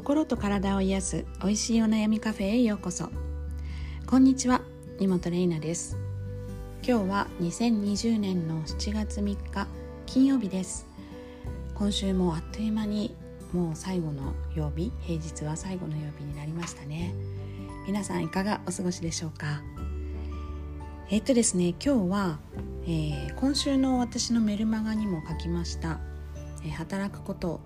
心と体を癒す美味しいお悩みカフェへようこそ。こんにちは根本玲奈です。今日は2020年の7月3日金曜日です。今週もあっという間にもう最後の曜日平日は最後の曜日になりましたね。皆さんいかがお過ごしでしょうか？えっとですね今日は、えー、今週の私のメルマガにも書きました、えー、働くこと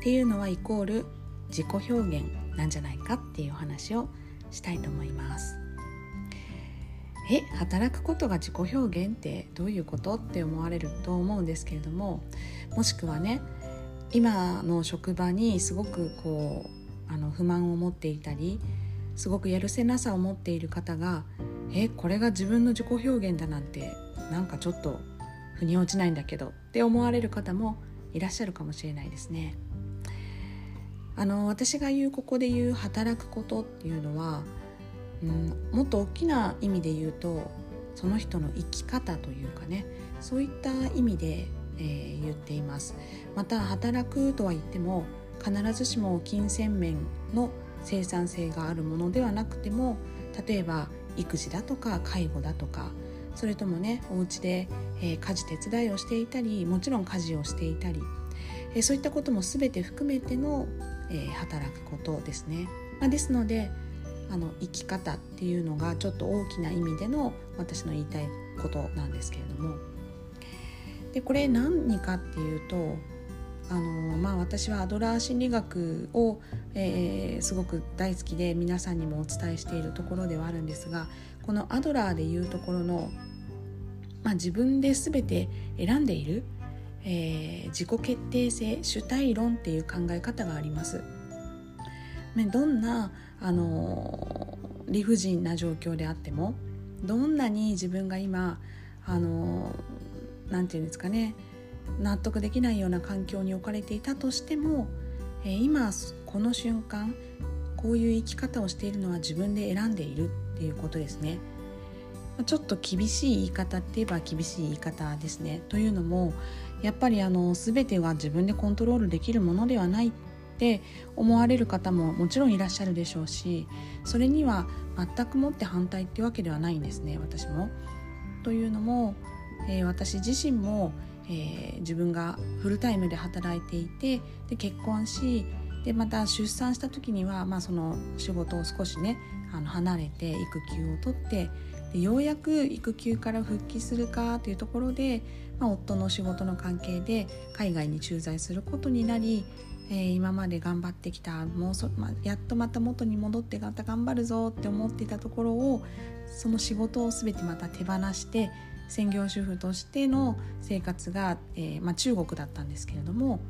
っていうのはイコール自己表現なんじゃないかっていう話をしたいと思いますえ働くことが自己表現ってどういうことって思われると思うんですけれどももしくはね今の職場にすごくこうあの不満を持っていたりすごくやるせなさを持っている方がえこれが自分の自己表現だなんてなんかちょっと腑に落ちないんだけどって思われる方もいらっしゃるかもしれないですね。あの私が言うここで言う働くことっていうのは、うん、もっと大きな意味で言うとその人の生き方というかねそういった意味で、えー、言っています。また働くとは言っても必ずしも金銭面の生産性があるものではなくても例えば育児だとか介護だとかそれともねお家で、えー、家事手伝いをしていたりもちろん家事をしていたり、えー、そういったことも全て含めてのえー、働くことですね。まあ、ですのであの生き方っていうのがちょっと大きな意味での私の言いたいことなんですけれどもでこれ何かっていうとあのまあ、私はアドラー心理学を、えー、すごく大好きで皆さんにもお伝えしているところではあるんですがこのアドラーでいうところの、まあ、自分で全て選んでいるえー、自己決定性主体論っていう考え方があります。ね、どんな、あのー、理不尽な状況であってもどんなに自分が今、あのー、なんていうんですかね納得できないような環境に置かれていたとしても、えー、今この瞬間こういう生き方をしているのは自分で選んでいるっていうことですね。ちょっと厳しい言い方って言えば厳しい言い方ですね。というのもやっぱりあの全ては自分でコントロールできるものではないって思われる方ももちろんいらっしゃるでしょうしそれには全くもって反対っていうわけではないんですね私も。というのも、えー、私自身も、えー、自分がフルタイムで働いていてで結婚しでまた出産した時には、まあ、その仕事を少しねあの離れて育休を取ってでようやく育休から復帰するかというところで、まあ、夫の仕事の関係で海外に駐在することになり、えー、今まで頑張ってきたもうそ、まあ、やっとまた元に戻ってまた頑張るぞって思っていたところをその仕事を全てまた手放して専業主婦としての生活が、えーまあ、中国だったんですけれども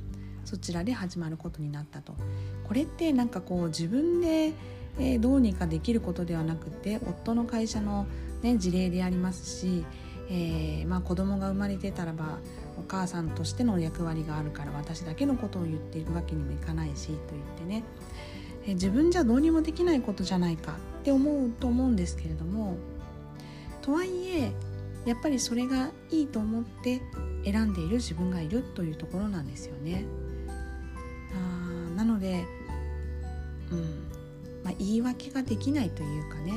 そちらで始まることになったと。これってなんかこう自分でえ、どうにかできることではなくて夫の会社の、ね、事例でありますし、えーまあ、子供が生まれてたらばお母さんとしての役割があるから私だけのことを言っているわけにもいかないしと言ってね、えー、自分じゃどうにもできないことじゃないかって思うと思うんですけれどもとはいえやっぱりそれがいいと思って選んでいる自分がいるというところなんですよね。あなので、うん、まあ、言い訳ができないというかね、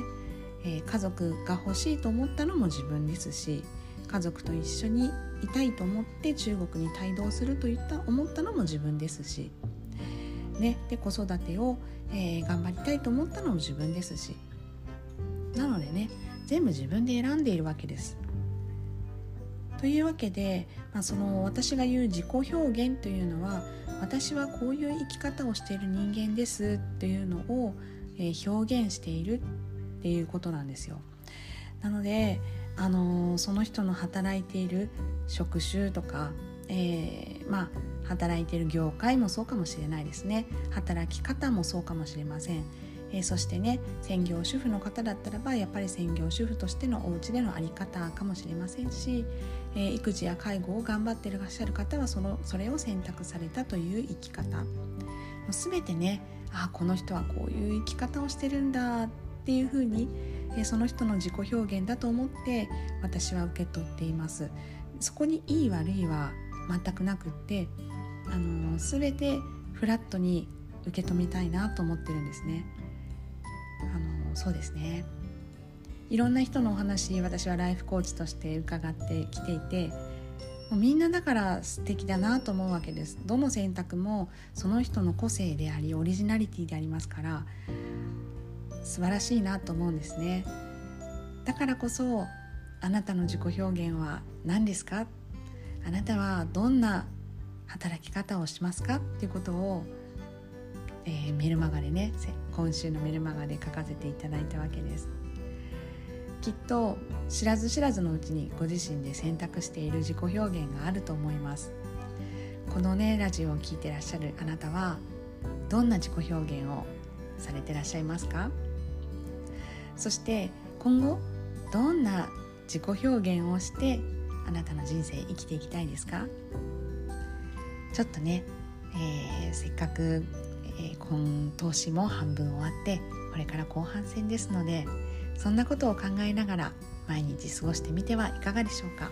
えー、家族が欲しいと思ったのも自分ですし家族と一緒にいたいと思って中国に帯同するといった思ったのも自分ですし、ね、で子育てを、えー、頑張りたいと思ったのも自分ですしなのでね全部自分で選んでいるわけです。というわけで、まあ、その私が言う自己表現というのは私はこういう生き方をしている人間ですっていうのを、えー、表現しているっていうことなんですよ。なので、あの、その人の働いている職種とか、えー、まあ働いている業界もそうかもしれないですね働き方もそうかもしれません。えー、そしてね専業主婦の方だったらばやっぱり専業主婦としてのお家での在り方かもしれませんし、えー、育児や介護を頑張っていらっしゃる方はそのそれを選択されたという生き方もう全てねあこの人はこういう生き方をしてるんだっっていうふうに、え、その人の自己表現だと思って私は受け取っています。そこにいい悪いは全くなくってあの全てフラットに受け止めたいなと思ってるんですね。あのそうですね。いろんな人のお話私はライフコーチとして伺ってきていてもうみんなだから素敵だなと思うわけです。どの選択もその人の個性でありオリジナリティでありますから素晴らしいなと思うんですね。だからこそあなたの自己表現は何ですか？あなたはどんな働き方をしますか？っていうことを、えー、メルマガでね今週のメルマガで書かせていただいたわけです。きっと知らず知らずのうちにご自身で選択している自己表現があると思います。このねラジオを聴いてらっしゃるあなたはどんな自己表現をされてらっしゃいますか？そして今後どんな自己表現をしてあなたの人生生きていきたいですか？ちょっとね、えー、せっかく、えー、今投資も半分終わってこれから後半戦ですのでそんなことを考えながら毎日過ごしてみてはいかがでしょうか？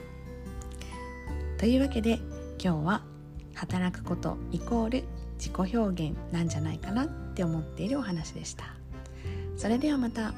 というわけで今日は働くことイコール自己表現なんじゃないかなって思っているお話でした。それではまた。